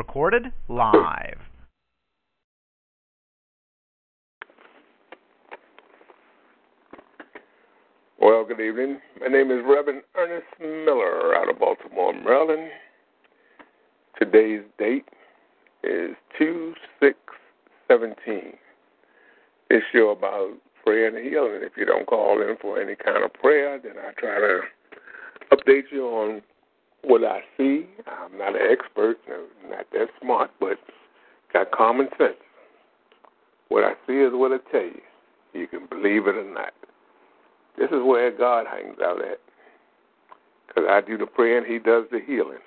Recorded live. Well, good evening. My name is Reverend Ernest Miller out of Baltimore, Maryland. Today's date is 2 6 17. This show about prayer and healing. If you don't call in for any kind of prayer, then I try to update you on what I see. I'm not an expert, that smart, but got common sense. What I see is what I tell you. You can believe it or not. This is where God hangs out at. Because I do the praying, He does the healing.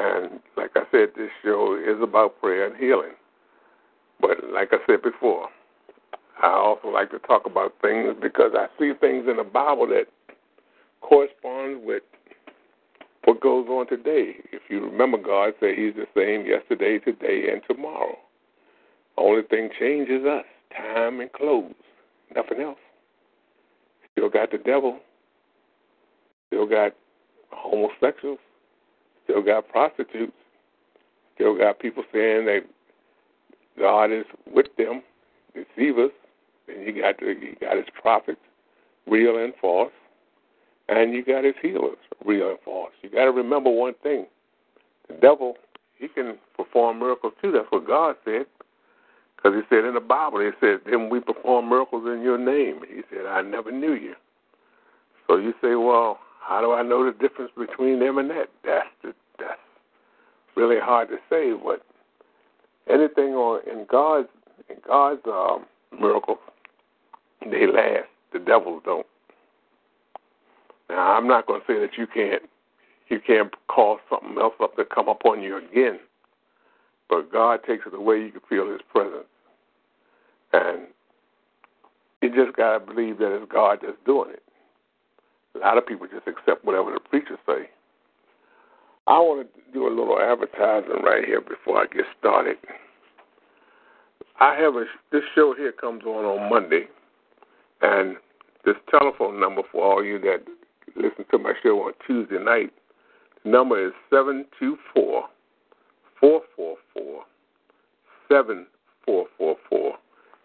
And like I said, this show is about prayer and healing. But like I said before, I also like to talk about things because I see things in the Bible that correspond with what goes on today. If you remember, God said He's the same yesterday, today, and tomorrow. Only thing changes us time and clothes, nothing else. Still got the devil, still got homosexuals, still got prostitutes, still got people saying that God is with them, deceivers, and you got the, you got his prophets, real and false, and you got his healers, real and false. You got to remember one thing: the devil he can perform miracles too. That's what God said, because He said in the Bible, He said, "Then we perform miracles in Your name." He said, "I never knew you." So you say, "Well, how do I know the difference between them and that?" That's the, that's really hard to say, but anything on in God's in God's um, miracles, they last. The devils don't. Now, I'm not going to say that you can't you can't cause something else up to come upon you again, but God takes it away. You can feel His presence, and you just got to believe that it's God that's doing it. A lot of people just accept whatever the preachers say. I want to do a little advertising right here before I get started. I have a this show here comes on on Monday, and this telephone number for all you that listen to my show on Tuesday night. The number is seven two four four four four seven four four four,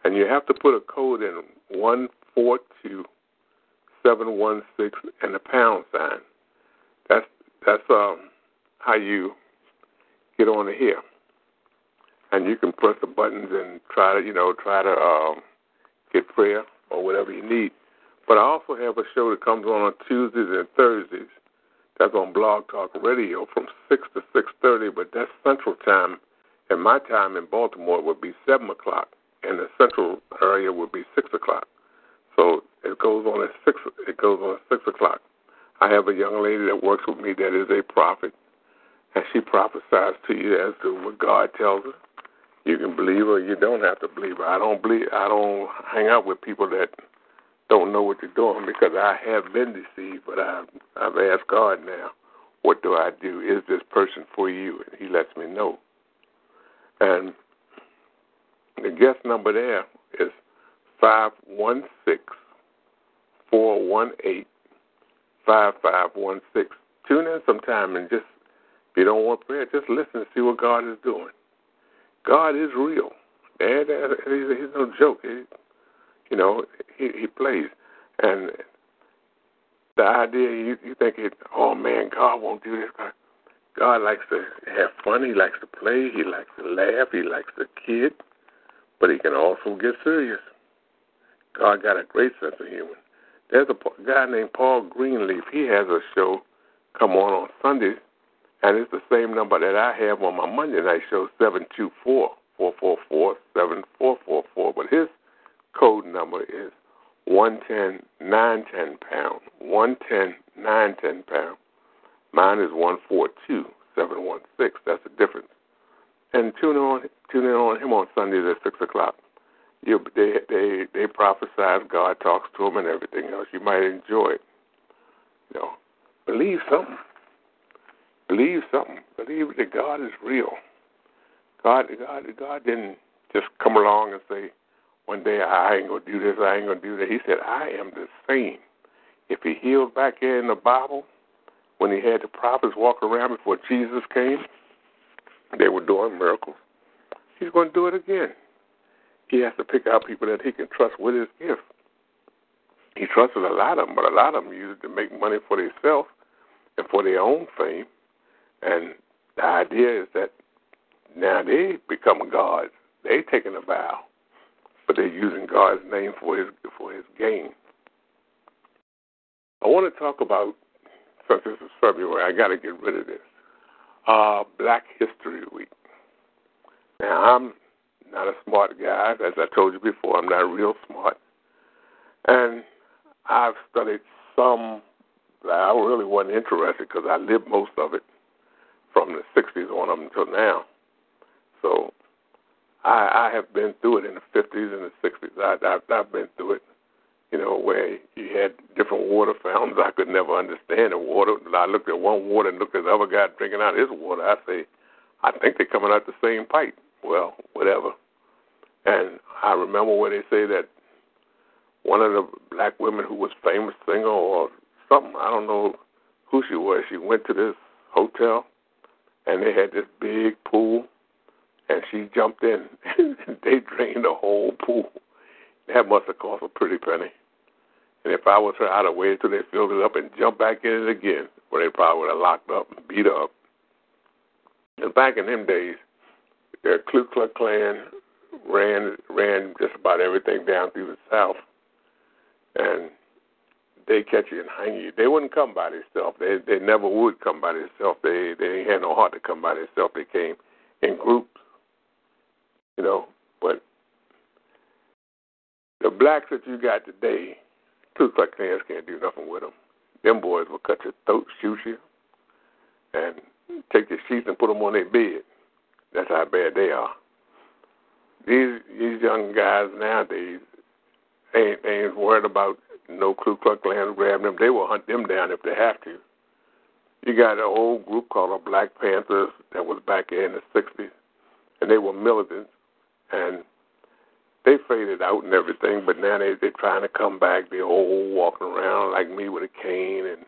and you have to put a code in one four two seven one six and a pound sign. That's that's um how you get on here and you can press the buttons and try to, you know, try to um, get prayer or whatever you need. But I also have a show that comes on on Tuesdays and Thursdays. That's on Blog Talk Radio from six to six thirty, but that's Central Time. And my time in Baltimore would be seven o'clock, and the Central area would be six o'clock. So it goes on at six. It goes on at six o'clock. I have a young lady that works with me that is a prophet, and she prophesies to you as to what God tells her you can believe her, you don't have to believe her. I don't believe. I don't hang out with people that don't know what they're doing because I have been deceived. But I've I've asked God now, what do I do? Is this person for you? And He lets me know. And the guest number there is five one six four one eight five five one six. Tune in sometime and just if you don't want prayer, just listen and see what God is doing. God is real. And he's, he's no joke. He, you know, he, he plays. And the idea, you, you think, it, oh man, God won't do this. God likes to have fun. He likes to play. He likes to laugh. He likes to kid. But he can also get serious. God got a great sense of humor. There's a guy named Paul Greenleaf. He has a show come on on Sundays and it's the same number that I have on my Monday night show, seven two four four four four seven four four four. But his code number is 110 910 pound. 110 910 pound. Mine is 142 716. That's the difference. And tune on tune in on him on Sundays at six o'clock. You they they they prophesize. God talks to them and everything else. You might enjoy it. You know, believe something. Believe something. Believe that God is real. God God God didn't just come along and say one day I ain't gonna do this, I ain't gonna do that. He said, I am the same. If he healed back here in the Bible, when he had the prophets walk around before Jesus came, they were doing miracles. He's to do it again. He has to pick out people that he can trust with his gift. He trusted a lot of them, but a lot of them used it to make money for themselves and for their own fame. And the idea is that now they become gods. They taking a vow, but they're using God's name for his for his gain. I want to talk about since this is February. I got to get rid of this. Uh, Black History Week. Now I'm not a smart guy, as I told you before. I'm not real smart, and I've studied some. I really wasn't interested because I lived most of it from the '60s on up until now. So I, I have been through it in the 50s and the 60s. I, I, I've been through it, you know, where you had different water fountains. I could never understand the water. I looked at one water and looked at the other guy drinking out his water. I say, I think they're coming out the same pipe. Well, whatever. And I remember where they say that one of the black women who was famous singer or something, I don't know who she was, she went to this hotel and they had this big pool and she jumped in. they drained the whole pool. That must have cost a pretty penny. And if I was her, I'd have waited till they filled it up and jumped back in it again, where they probably would have locked up and beat up. And back in them days, the Ku Klux Klan ran ran just about everything down through the South, and they catch you and hang you. They wouldn't come by themselves. They they never would come by themselves. They they had no heart to come by themselves. They came in groups you know. But the blacks that you got today, Ku Klux Klans can't do nothing with them. Them boys will cut your throat, shoot you, and take your sheets and put them on their bed. That's how bad they are. These these young guys nowadays ain't ain't worried about no Ku Klux Klan grabbing them. They will hunt them down if they have to. You got an old group called the Black Panthers that was back in the '60s, and they were militants and they faded out and everything, but now they they're trying to come back. They're all walking around like me with a cane and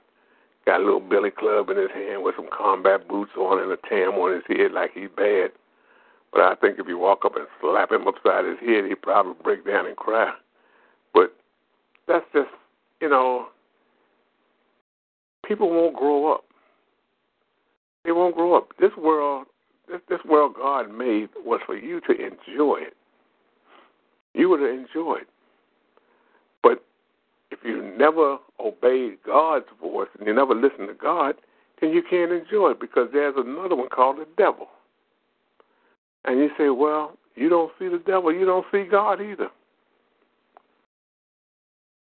got a little billy club in his hand with some combat boots on and a tam on his head like he's bad. But I think if you walk up and slap him upside his head, he'd probably break down and cry. But that's just you know, people won't grow up. They won't grow up. This world this, this world God made was for you to enjoy it. You would enjoy it. But if you never obeyed God's voice and you never listen to God, then you can't enjoy it because there's another one called the devil. And you say, well, you don't see the devil, you don't see God either.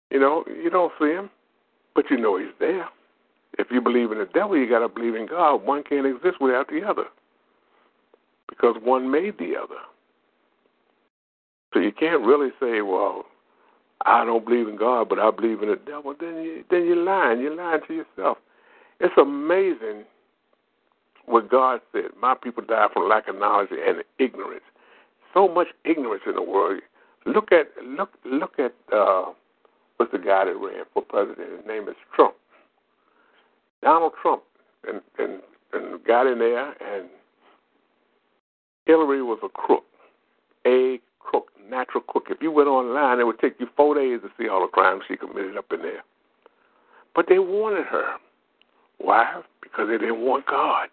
You know, you don't see him, but you know he's there. If you believe in the devil, you got to believe in God. One can't exist without the other because one made the other. So you can't really say, well, I don't believe in God, but I believe in the devil. Then you then you're lying. You're lying to yourself. It's amazing what God said. My people die from lack of knowledge and ignorance. So much ignorance in the world. Look at look look at uh, what's the guy that ran for president? His name is Trump. Donald Trump and and and got in there and Hillary was a crook, a crook, natural crook. If you went online, it would take you four days to see all the crimes she committed up in there. But they wanted her. Why? Because they didn't want God.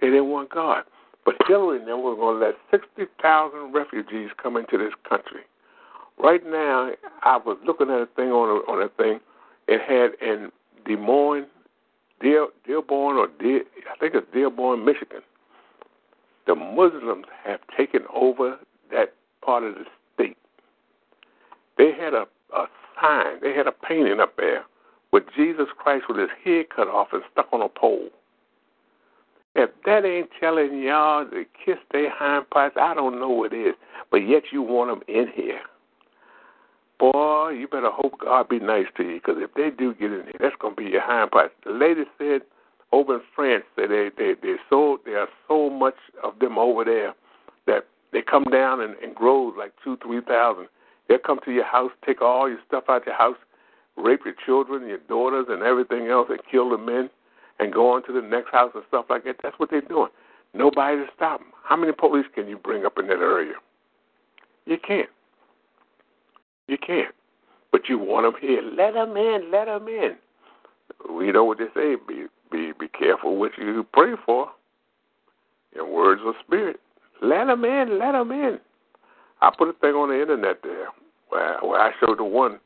They didn't want God. But Hillary and them were going to let 60,000 refugees come into this country. Right now, I was looking at a thing on a, on a thing. It had in Des Moines, Dear, Dearborn, or Dear, I think it's Dearborn, Michigan the Muslims have taken over that part of the state. They had a, a sign. They had a painting up there with Jesus Christ with his head cut off and stuck on a pole. If that ain't telling y'all to kiss their hind parts, I don't know what is. But yet you want them in here. Boy, you better hope God be nice to you, because if they do get in here, that's going to be your hind parts. The lady said over in France that they they they so there are so much of them over there that they come down and, and grows like two three thousand. They'll come to your house, take all your stuff out of your house, rape your children, your daughters, and everything else, and kill the men, and go on to the next house and stuff like that. That's what they're doing. Nobody to stop them. How many police can you bring up in that area? You can't. You can't. But you want them here. Let them in. Let them in. We know what they say. Be be be careful what you pray for. In words of spirit. Let them in. Let them in. I put a thing on the internet there where, where I showed the one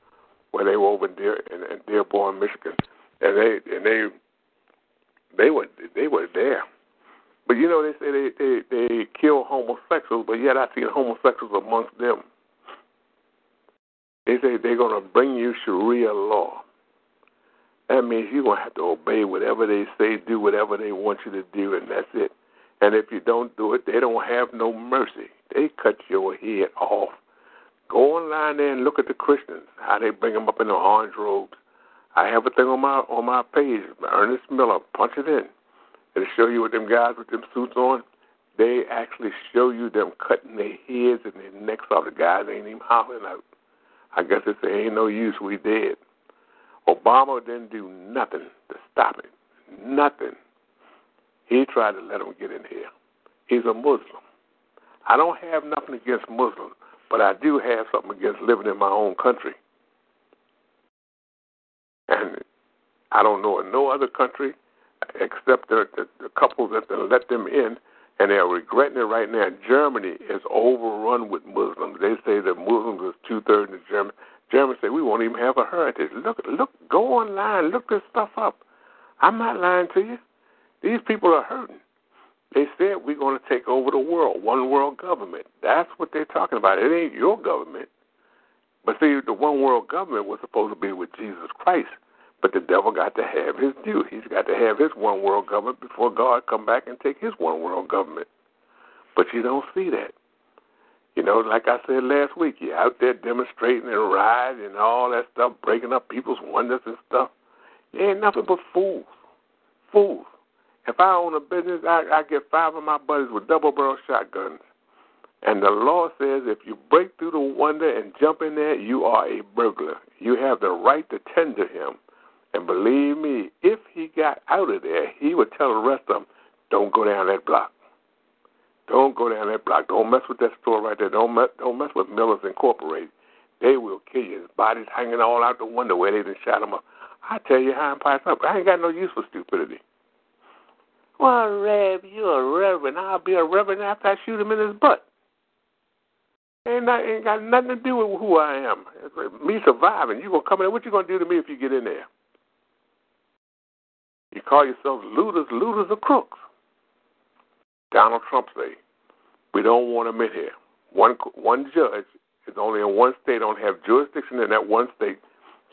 where they were over in, Dear, in, in Dearborn, Michigan, and they and they they were they were there. But you know they say they they they kill homosexuals, but yet I see homosexuals amongst them. They say they're to bring you Sharia law. That means you're to have to obey whatever they say, do whatever they want you to do, and that's it. And if you don't do it, they don't have no mercy. They cut your head off. Go online there and look at the Christians, how they bring them up in the orange robes. I have a thing on my on my page, Ernest Miller. Punch it in. It'll show you what them guys with them suits on. They actually show you them cutting their heads and their necks off. The guys ain't even hollering out. I guess they say ain't no use. We dead. Obama didn't do nothing to stop it. Nothing. He tried to let them get in here. He's a Muslim. I don't have nothing against Muslims, but I do have something against living in my own country. And I don't know of no other country except the, the, the couples that let them in, and they're regretting it right now. Germany is overrun with Muslims. They say that Muslims is two thirds of Germany. Germans say we won't even have a heritage. Look, look, go online, look this stuff up. I'm not lying to you. These people are hurting. They said we're going to take over the world, one world government. That's what they're talking about. It ain't your government. But see, the one world government was supposed to be with Jesus Christ. But the devil got to have his due. He's got to have his one world government before God come back and take his one world government. But you don't see that. You know, like I said last week, you're out there demonstrating and riding and all that stuff, breaking up people's wonders and stuff. You ain't nothing but fools. Fools. If I own a business, I, I get five of my buddies with double barrel shotguns. And the law says if you break through the wonder and jump in there, you are a burglar. You have the right to tender him. And believe me, if he got out of there, he would tell the rest of them, don't go down that block. Don't go down that block. Don't mess with that store right there. Don't mess, don't mess with Miller's Incorporated. They will kill you. His body's hanging all out the window where they done shot him up. I tell you how I'm piped up. I ain't got no use for stupidity. Well, Rev, you're a reverend. I'll be a reverend after I shoot him in his butt. Ain't, not, ain't got nothing to do with who I am. Me surviving. You gonna come in? What you gonna do to me if you get in there? You call yourselves looters. Looters are crooks. Donald Trump say we don't want them in here. One one judge is only in one state. Don't have jurisdiction in that one state.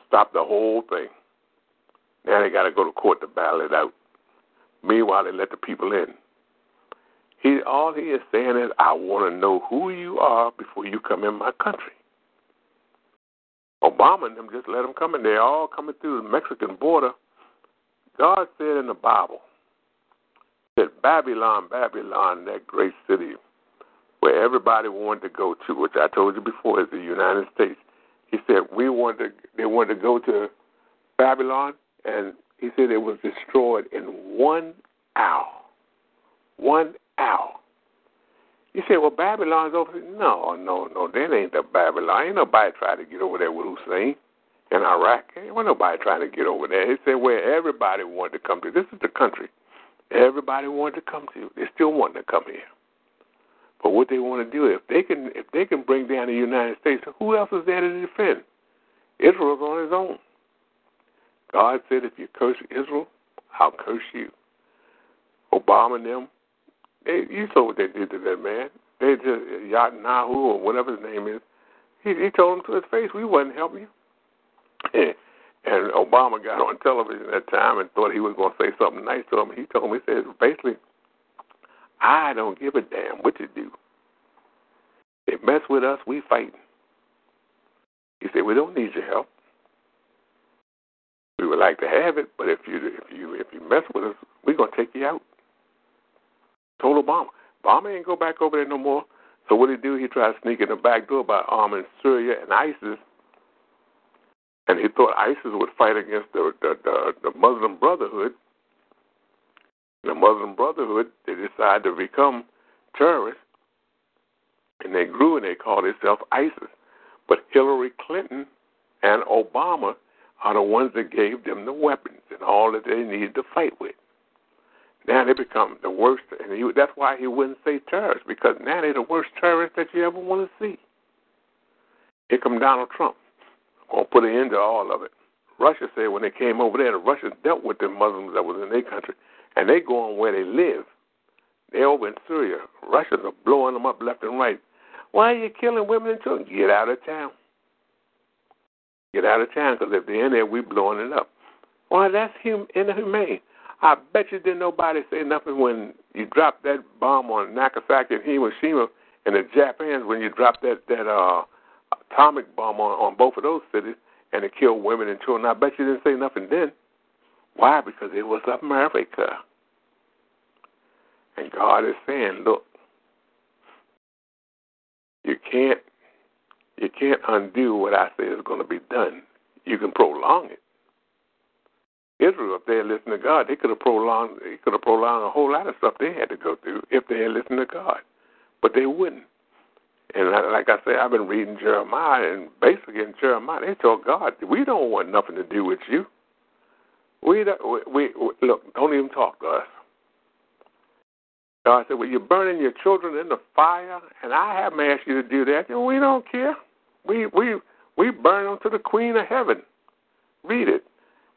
Stop the whole thing. Now they got to go to court to battle it out. Meanwhile, they let the people in. He all he is saying is, I want to know who you are before you come in my country. Obama and them just let them come in. They're all coming through the Mexican border. God said in the Bible that Babylon, Babylon, that great city where everybody wanted to go to, which I told you before is the United States. He said we wanted to, they wanted to go to Babylon, and he said it was destroyed in one hour. One hour. You say, well, Babylon's over. No, no, no. That ain't the Babylon. Ain't nobody trying to get over there with Hussein in Iraq. Ain't nobody trying to get over there. He said where everybody wanted to come to. This is the country everybody wanted to come to. They still want to come here. But what they want to do, if they can, if they can bring down the United States, who else is there to defend? Israel's on his own. God said, if you curse Israel, I'll curse you. Obama and them, they, you saw what they did to that man. They just Netanyahu or whatever his name is. He, he told him to his face, "We wouldn't help you. And Obama got on television at that time and thought he was going to say something nice to him. He told me, he said, basically, I don't give a damn what you do. They mess with us, we fighting. He said, we don't need your help. We would like to have it, but if you if you if you mess with us, we're gonna take you out. Told Obama. Obama ain't go back over there no more. So what he do? He tried to sneak in the back door by arming Syria and ISIS, and he thought ISIS would fight against the the, the, the Muslim Brotherhood. The Muslim Brotherhood they decided to become terrorists, and they grew and they called themselves ISIS. But Hillary Clinton and Obama are the ones that gave them the weapons and all that they needed to fight with. Now they become the worst, and he, that's why he wouldn't say terrorists because now they're the worst terrorists that you ever want to see. Here come Donald Trump, gonna put an end to all of it. Russia said when they came over there, the Russians dealt with the Muslims that was in their country, and they go on where they live. They're over in Syria. Russians are blowing them up left and right. Why are you killing women and children? Get out of town. Get out of town, because if they're in there, we're blowing it up. Why, that's hum- inhumane. I bet you didn't nobody say nothing when you dropped that bomb on Nagasaki and Hiroshima and the Japans when you dropped that that uh, atomic bomb on, on both of those cities and it killed women and children. I bet you didn't say nothing then. Why? Because it was America. And God is saying, look, you can't you can't undo what I say is going to be done. You can prolong it. Israel, if they had listened to God, they could have prolonged. They could have prolonged a whole lot of stuff they had to go through if they had listened to God, but they wouldn't. And like I said, I've been reading Jeremiah, and basically in Jeremiah, they told God, "We don't want nothing to do with you. We, don't, we, we look. Don't even talk to us." God said, "Well, you're burning your children in the fire, and I haven't asked you to do that. And we don't care. We we we burn them to the Queen of Heaven. Read it.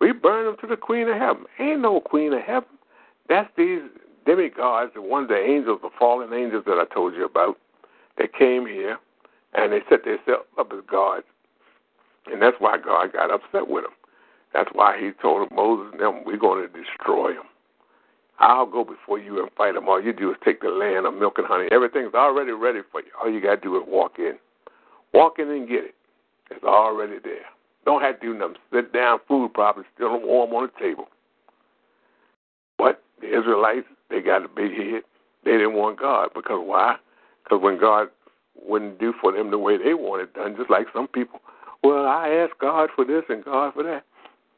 We burn them to the Queen of Heaven. Ain't no Queen of Heaven. That's these demigods, the ones, the angels, the fallen angels that I told you about. They came here, and they set themselves up as gods, and that's why God got upset with them. That's why He told Moses and them, "We're going to destroy them." I'll go before you and fight them. All you do is take the land of milk and honey. Everything's already ready for you. All you got to do is walk in. Walk in and get it. It's already there. Don't have to do nothing. Sit down, food probably still warm on the table. But the Israelites, they got a big head. They didn't want God because why? Because when God wouldn't do for them the way they wanted done, just like some people, well, I asked God for this and God for that.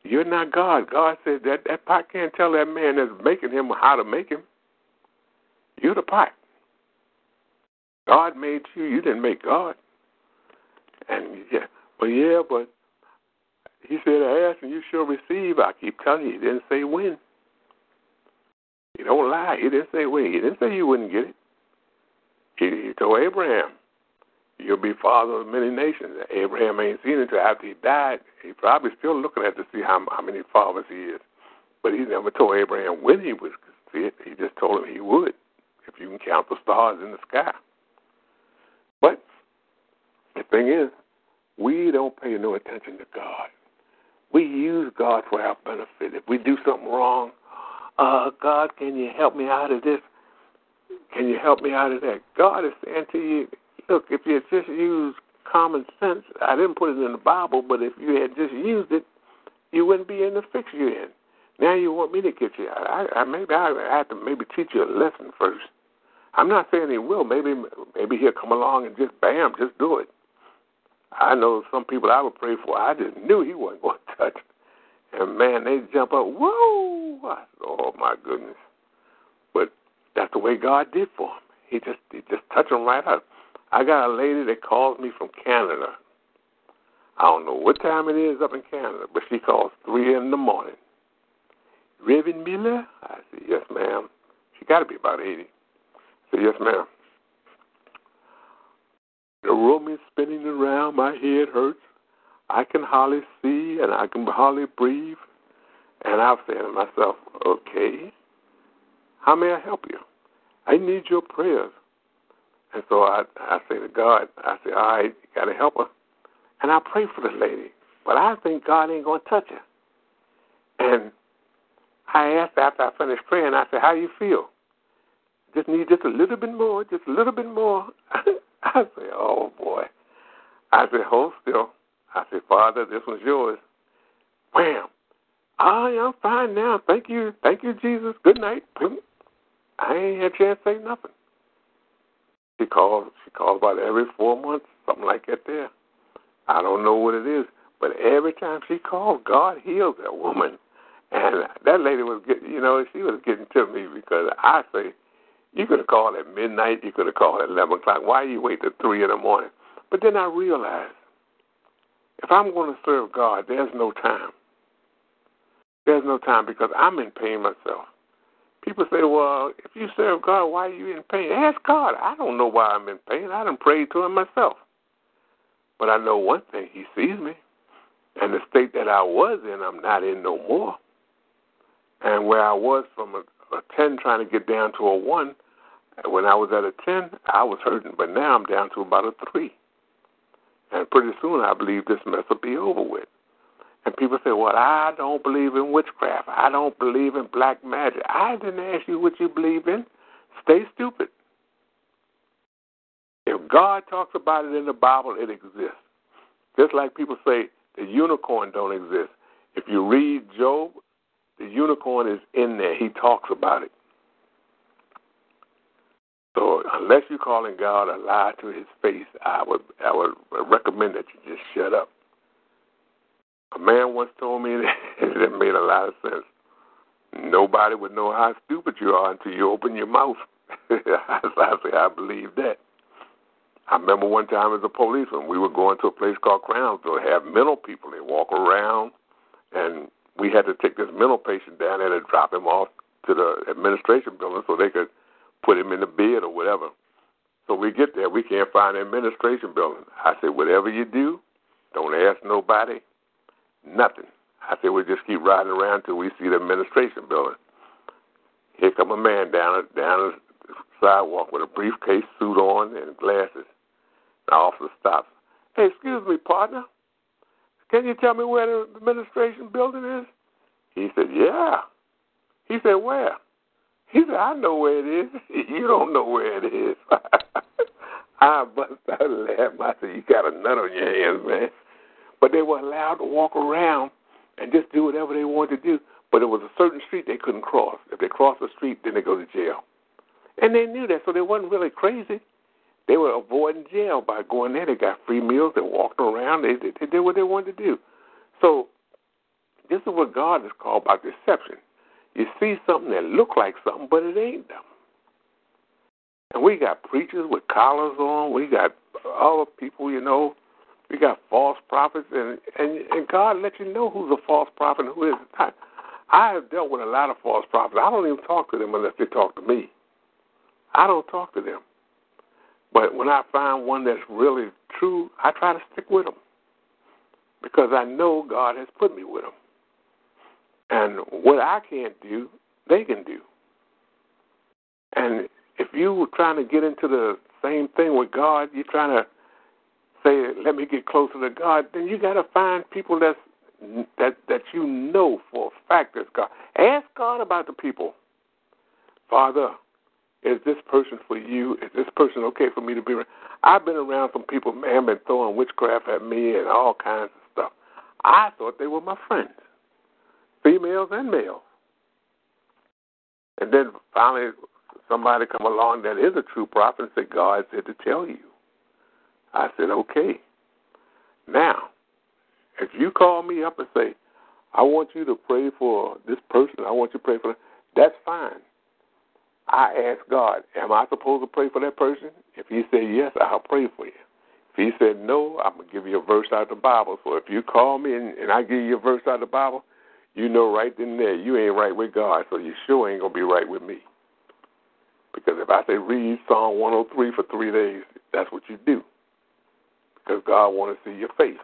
You're not God. God said that that pot can't tell that man that's making him how to make him. You're the pot. God made you. You didn't make God. And yeah, well, yeah, but he said, "Ask and you shall receive." I keep telling you, he didn't say when. He don't lie. He didn't say when. He didn't say you wouldn't get it. He, he told Abraham, You'll be father of many nations. Abraham ain't seen until after he died. He probably still looking at to see how how many fathers he is. But he never told Abraham when he would see. He just told him he would, if you can count the stars in the sky. But the thing is, we don't pay no attention to God. We use God for our benefit. If we do something wrong, uh, God, can you help me out of this? Can you help me out of that? God is saying to you, look, if you had just used common sense, I didn't put it in the Bible, but if you had just used it, you wouldn't be in the fix you're in. Now you want me to get you out. I, I maybe I have to maybe teach you a lesson first. I'm not saying he will. Maybe maybe he'll come along and just bam, just do it. I know some people I would pray for. I just knew he wasn't going to touch. And man, they jump up. Whoa! Oh my goodness! That's the way God did for him. He just he just touched him right up. I got a lady that calls me from Canada. I don't know what time it is up in Canada, but she calls three in the morning. Reverend Miller? I said, yes, ma'am. She got to be about 80. I said, yes, ma'am. The room is spinning around. My head hurts. I can hardly see and I can hardly breathe. And I'm saying to myself, okay, how may I help you? I need your prayers. And so I, I say to God, I say, all right, you got to help her. And I pray for the lady. But I think God ain't going to touch her. And I asked after I finished praying, I said, How you feel? Just need just a little bit more, just a little bit more. I said, Oh boy. I said, Hold still. I said, Father, this one's yours. Wham. Oh, yeah, I'm fine now. Thank you. Thank you, Jesus. Good night. I ain't had a chance to say nothing. She calls she calls about every four months, something like that there. I don't know what it is. But every time she called, God healed that woman. And that lady was getting, you know, she was getting to me because I say, you could have called at midnight, you could have called at 11 o'clock. Why you wait till 3 in the morning? But then I realized, if I'm going to serve God, there's no time. There's no time because I'm in pain myself. People say, well, if you serve God, why are you in pain? Ask God. I don't know why I'm in pain. I didn't pray to Him myself. But I know one thing He sees me. And the state that I was in, I'm not in no more. And where I was from a, a 10 trying to get down to a 1, when I was at a 10, I was hurting. But now I'm down to about a 3. And pretty soon I believe this mess will be over with. And people say, well, I don't believe in witchcraft. I don't believe in black magic. I didn't ask you what you believe in. Stay stupid. If God talks about it in the Bible, it exists. Just like people say, the unicorn don't exist. If you read Job, the unicorn is in there. He talks about it. So unless you're calling God a lie to his face, I would I would recommend that you just shut up. A man once told me that it made a lot of sense. Nobody would know how stupid you are until you open your mouth. I say I believe that. I remember one time as a policeman, we were going to a place called Crownsville. Have mental people. They walk around, and we had to take this mental patient down there and drop him off to the administration building so they could put him in the bed or whatever. So we get there, we can't find the administration building. I said, whatever you do, don't ask nobody, nothing. I said, we just keep riding around till we see the administration building. Here come a man down down the sidewalk with a briefcase, suit on, and glasses. The officer stops. Hey, excuse me, partner. Can you tell me where the administration building is? He said, Yeah. He said, Where? He said, I know where it is. You don't know where it is. I bust out laughing. I said, You got a nut on your hands, man. But they were allowed to walk around and just do whatever they wanted to do. But it was a certain street they couldn't cross. If they crossed the street, then they go to jail. And they knew that, so they wasn't really crazy. They were avoiding jail by going there. They got free meals. They walked around. They, they, they did what they wanted to do. So this is what God is called by deception. You see something that look like something, but it ain't them. And we got preachers with collars on. We got other people, you know. We got false prophets, and and and God let you know who's a false prophet and who is not. I have dealt with a lot of false prophets. I don't even talk to them unless they talk to me. I don't talk to them. But when I find one that's really true, I try to stick with them because I know God has put me with them. And what I can't do, they can do. And if you're trying to get into the same thing with God, you're trying to say, "Let me get closer to God," then you got to find people that's that that you know for a fact that's God. Ask God about the people. Father, is this person for you? Is this person okay for me to be around? I've been around some people, man, been throwing witchcraft at me and all kinds of stuff. I thought they were my friends, females and males. And then finally, somebody come along that is a true prophet and said, God said to tell you. I said, okay. Now, if you call me up and say, I want you to pray for this person, I want you to pray for them, that's fine. I ask God, am I supposed to pray for that person? If he said yes, I'll pray for you. If he said no, I'm going to give you a verse out of the Bible. So if you call me and, and I give you a verse out of the Bible, you know right then and there you ain't right with God, so you sure ain't going to be right with me. Because if I say read Psalm 103 for three days, that's what you do. Because God wants to see your face.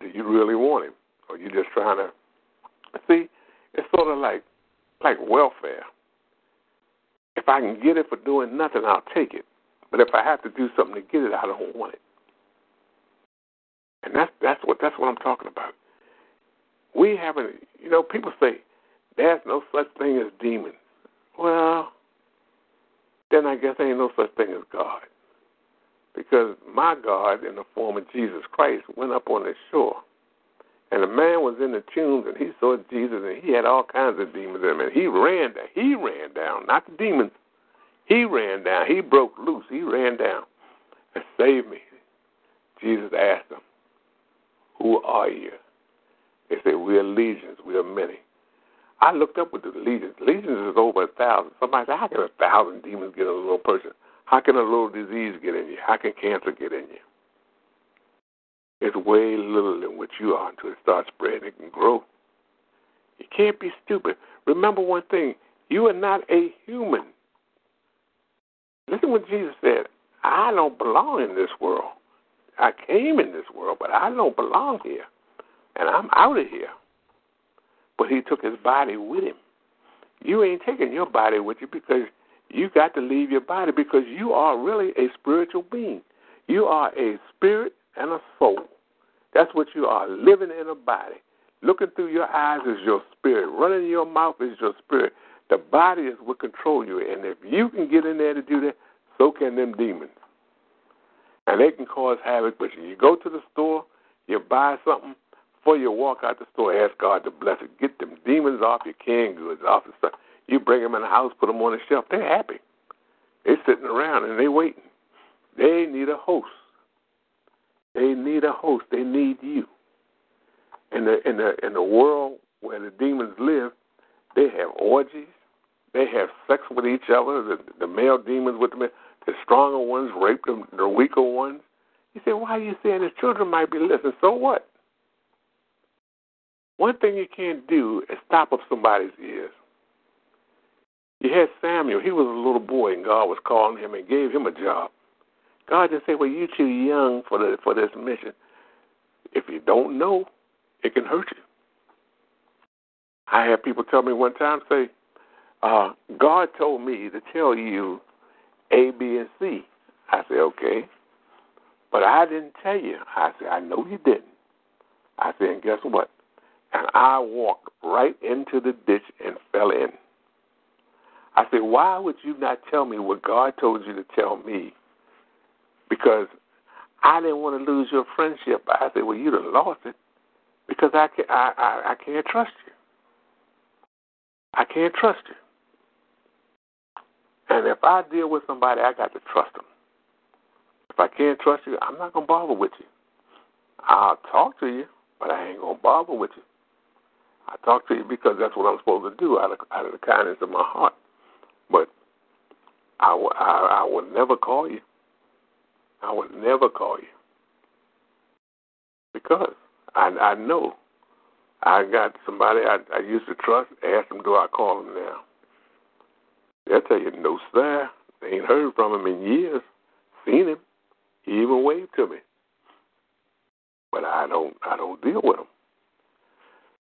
Do you really want Him, or you just trying to see? It's sort of like like welfare. If I can get it for doing nothing, I'll take it. But if I have to do something to get it, I don't want it. And that's that's what that's what I'm talking about. We haven't you know, people say there's no such thing as demons. Well, then I guess there ain't no such thing as God. Because my God, in the form of Jesus Christ, went up on the shore. And the man was in the tombs and he saw Jesus and he had all kinds of demons in him. And he ran down. He ran down, not the demons. He ran down. He broke loose. He ran down and saved me. Jesus asked them, Who are you? They said, We are legions. We are many. I looked up with the legions. Legions is over a thousand. Somebody said, How can a thousand demons get a little person? How can a little disease get in you? How can cancer get in you? It's way little than what you are until it starts spreading. It can grow. You can't be stupid. Remember one thing you are not a human. Listen what Jesus said. I don't belong in this world. I came in this world, but I don't belong here. And I'm out of here. But he took his body with him. You ain't taking your body with you because you got to leave your body because you are really a spiritual being. You are a spirit and a soul. That's what you are, living in a body. Looking through your eyes is your spirit. Running in your mouth is your spirit. The body is what controls you. And if you can get in there to do that, so can them demons. And they can cause havoc. But you go to the store, you buy something, before you walk out the store, ask God to bless it. Get them demons off your canned goods, off the stuff. You bring them in the house, put them on the shelf. They're happy. They're sitting around and they're waiting. They need a host. They need a host. They need you. In the in the in the world where the demons live, they have orgies. They have sex with each other. The, the male demons with the the stronger ones rape them, the weaker ones. You say, why are you saying the children might be listening? So what? One thing you can't do is stop up somebody's ears. You had Samuel. He was a little boy, and God was calling him and gave him a job. God just said, "Well, you're too young for the for this mission. If you don't know, it can hurt you." I had people tell me one time, say, uh, "God told me to tell you A, B, and C." I said, "Okay," but I didn't tell you. I said, "I know you didn't." I said, "And guess what? and I walked right into the ditch and fell in. I said, Why would you not tell me what God told you to tell me? Because I didn't want to lose your friendship. I said, Well, you'd have lost it because I can't, I, I, I can't trust you. I can't trust you. And if I deal with somebody, I got to trust them. If I can't trust you, I'm not going to bother with you. I'll talk to you, but I ain't going to bother with you. I talk to you because that's what I'm supposed to do out of, out of the kindness of my heart. But I, w- I, I would never call you. I would never call you because I, I know I got somebody I, I used to trust. Ask them, do I call him now? They'll tell you, no, sir. They ain't heard from him in years. Seen him. He even waved to me. But I don't. I don't deal with him.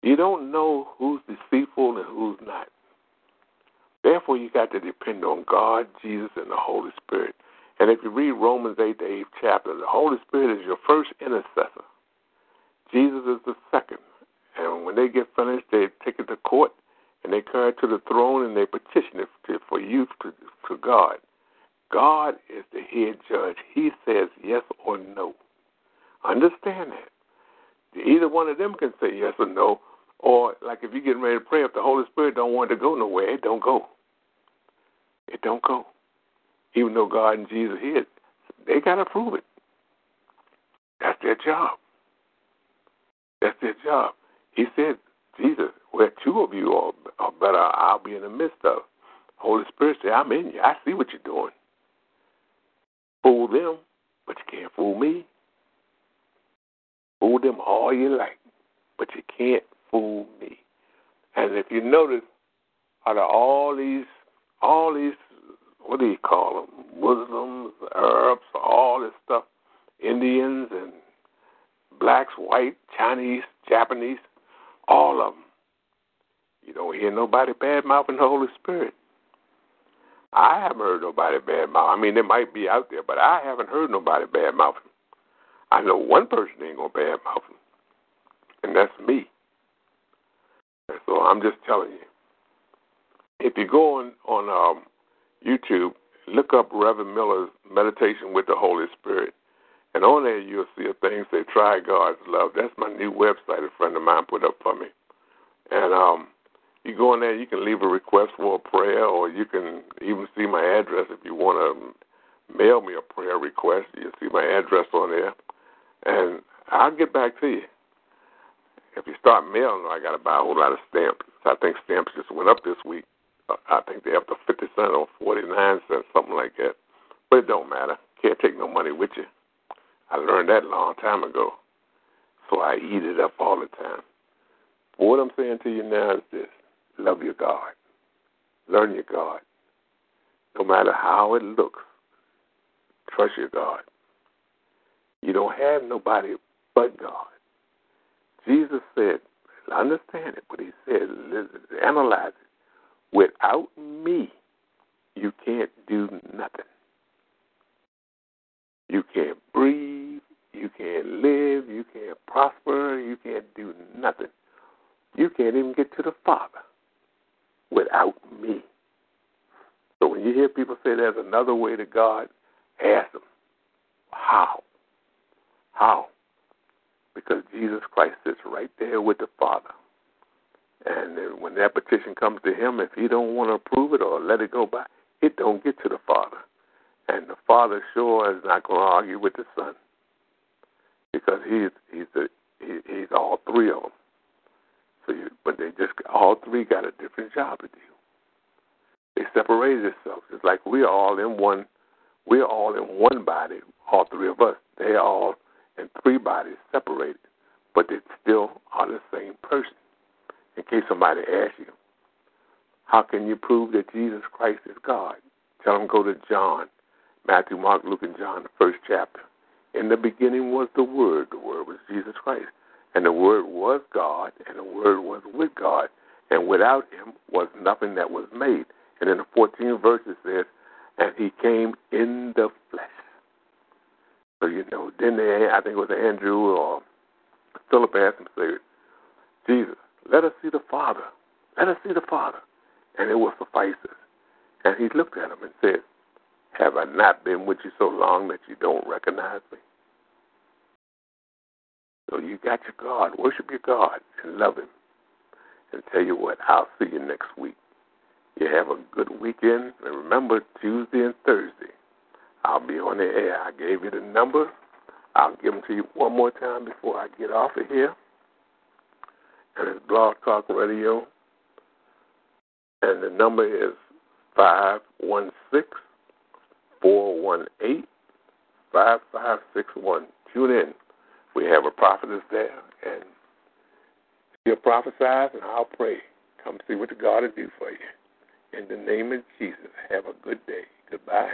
You don't know who's deceitful and who's not. Therefore, you got to depend on God, Jesus, and the Holy Spirit. And if you read Romans 8, the 8th chapter, the Holy Spirit is your first intercessor. Jesus is the second. And when they get finished, they take it to court and they come to the throne and they petition it to, for you to, to God. God is the head judge. He says yes or no. Understand that. Either one of them can say yes or no, or like if you're getting ready to pray, if the Holy Spirit don't want to go nowhere, it don't go. It don't go. Even though God and Jesus here, they gotta prove it. That's their job. That's their job. He said, Jesus, where two of you are, are better, I'll be in the midst of. Holy Spirit said, I'm in you. I see what you're doing. Fool them, but you can't fool me. Fool them all you like, but you can't fool me. And if you notice, out of all these, all these, what do you call them? Muslims, Arabs, all this stuff, Indians and blacks, white, Chinese, Japanese, all of them. You don't hear nobody bad mouthing the Holy Spirit. I haven't heard nobody bad mouth. I mean, they might be out there, but I haven't heard nobody bad mouthing. I know one person ain't gonna badmouth him, and that's me. And so I'm just telling you. If you go on on um, YouTube, look up Reverend Miller's Meditation with the Holy Spirit, and on there you'll see a thing say "Try God's Love." That's my new website. A friend of mine put up for me, and um, you go in there, you can leave a request for a prayer, or you can even see my address if you want to mail me a prayer request. You'll see my address on there, and I'll get back to you. If you start mailing, I got to buy a whole lot of stamps. I think stamps just went up this week. I think they're up to 50 cents or 49 cents, something like that. But it don't matter. Can't take no money with you. I learned that a long time ago. So I eat it up all the time. But what I'm saying to you now is this love your God. Learn your God. No matter how it looks, trust your God. You don't have nobody but God. Jesus said, understand it, but he said, analyze it. Without me, you can't do nothing. You can't breathe. You can't live. You can't prosper. You can't do nothing. You can't even get to the Father without me. So when you hear people say there's another way to God, ask them, how? How? Because Jesus Christ sits right there with the Father. And when that petition comes to him, if he don't want to approve it or let it go by, it don't get to the Father. And the Father sure is not going to argue with the Son because he's he's the he, he's all three of them. So, you, but they just all three got a different job to do. They separated themselves. It's like we're all in one. We're all in one body. All three of us. They all in three bodies separated, but they still are the same person. In case somebody asks you, how can you prove that Jesus Christ is God? Tell them go to John, Matthew, Mark, Luke, and John, the first chapter. In the beginning was the Word. The Word was Jesus Christ. And the Word was God, and the Word was with God, and without Him was nothing that was made. And in the 14th verse it says, and He came in the flesh. So, you know, then they, I think it was Andrew or Philip asked him, say, Jesus, let us see the Father. Let us see the Father. And it will suffice us. And he looked at him and said, Have I not been with you so long that you don't recognize me? So you got your God. Worship your God and love Him. And tell you what, I'll see you next week. You have a good weekend. And remember, Tuesday and Thursday, I'll be on the air. I gave you the number. I'll give them to you one more time before I get off of here. And it's Blog Talk Radio. And the number is 516 418 5561. Tune in. We have a prophetess there, and she'll prophesy, and I'll pray. Come see what the God will do for you. In the name of Jesus, have a good day. Goodbye.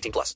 18 plus.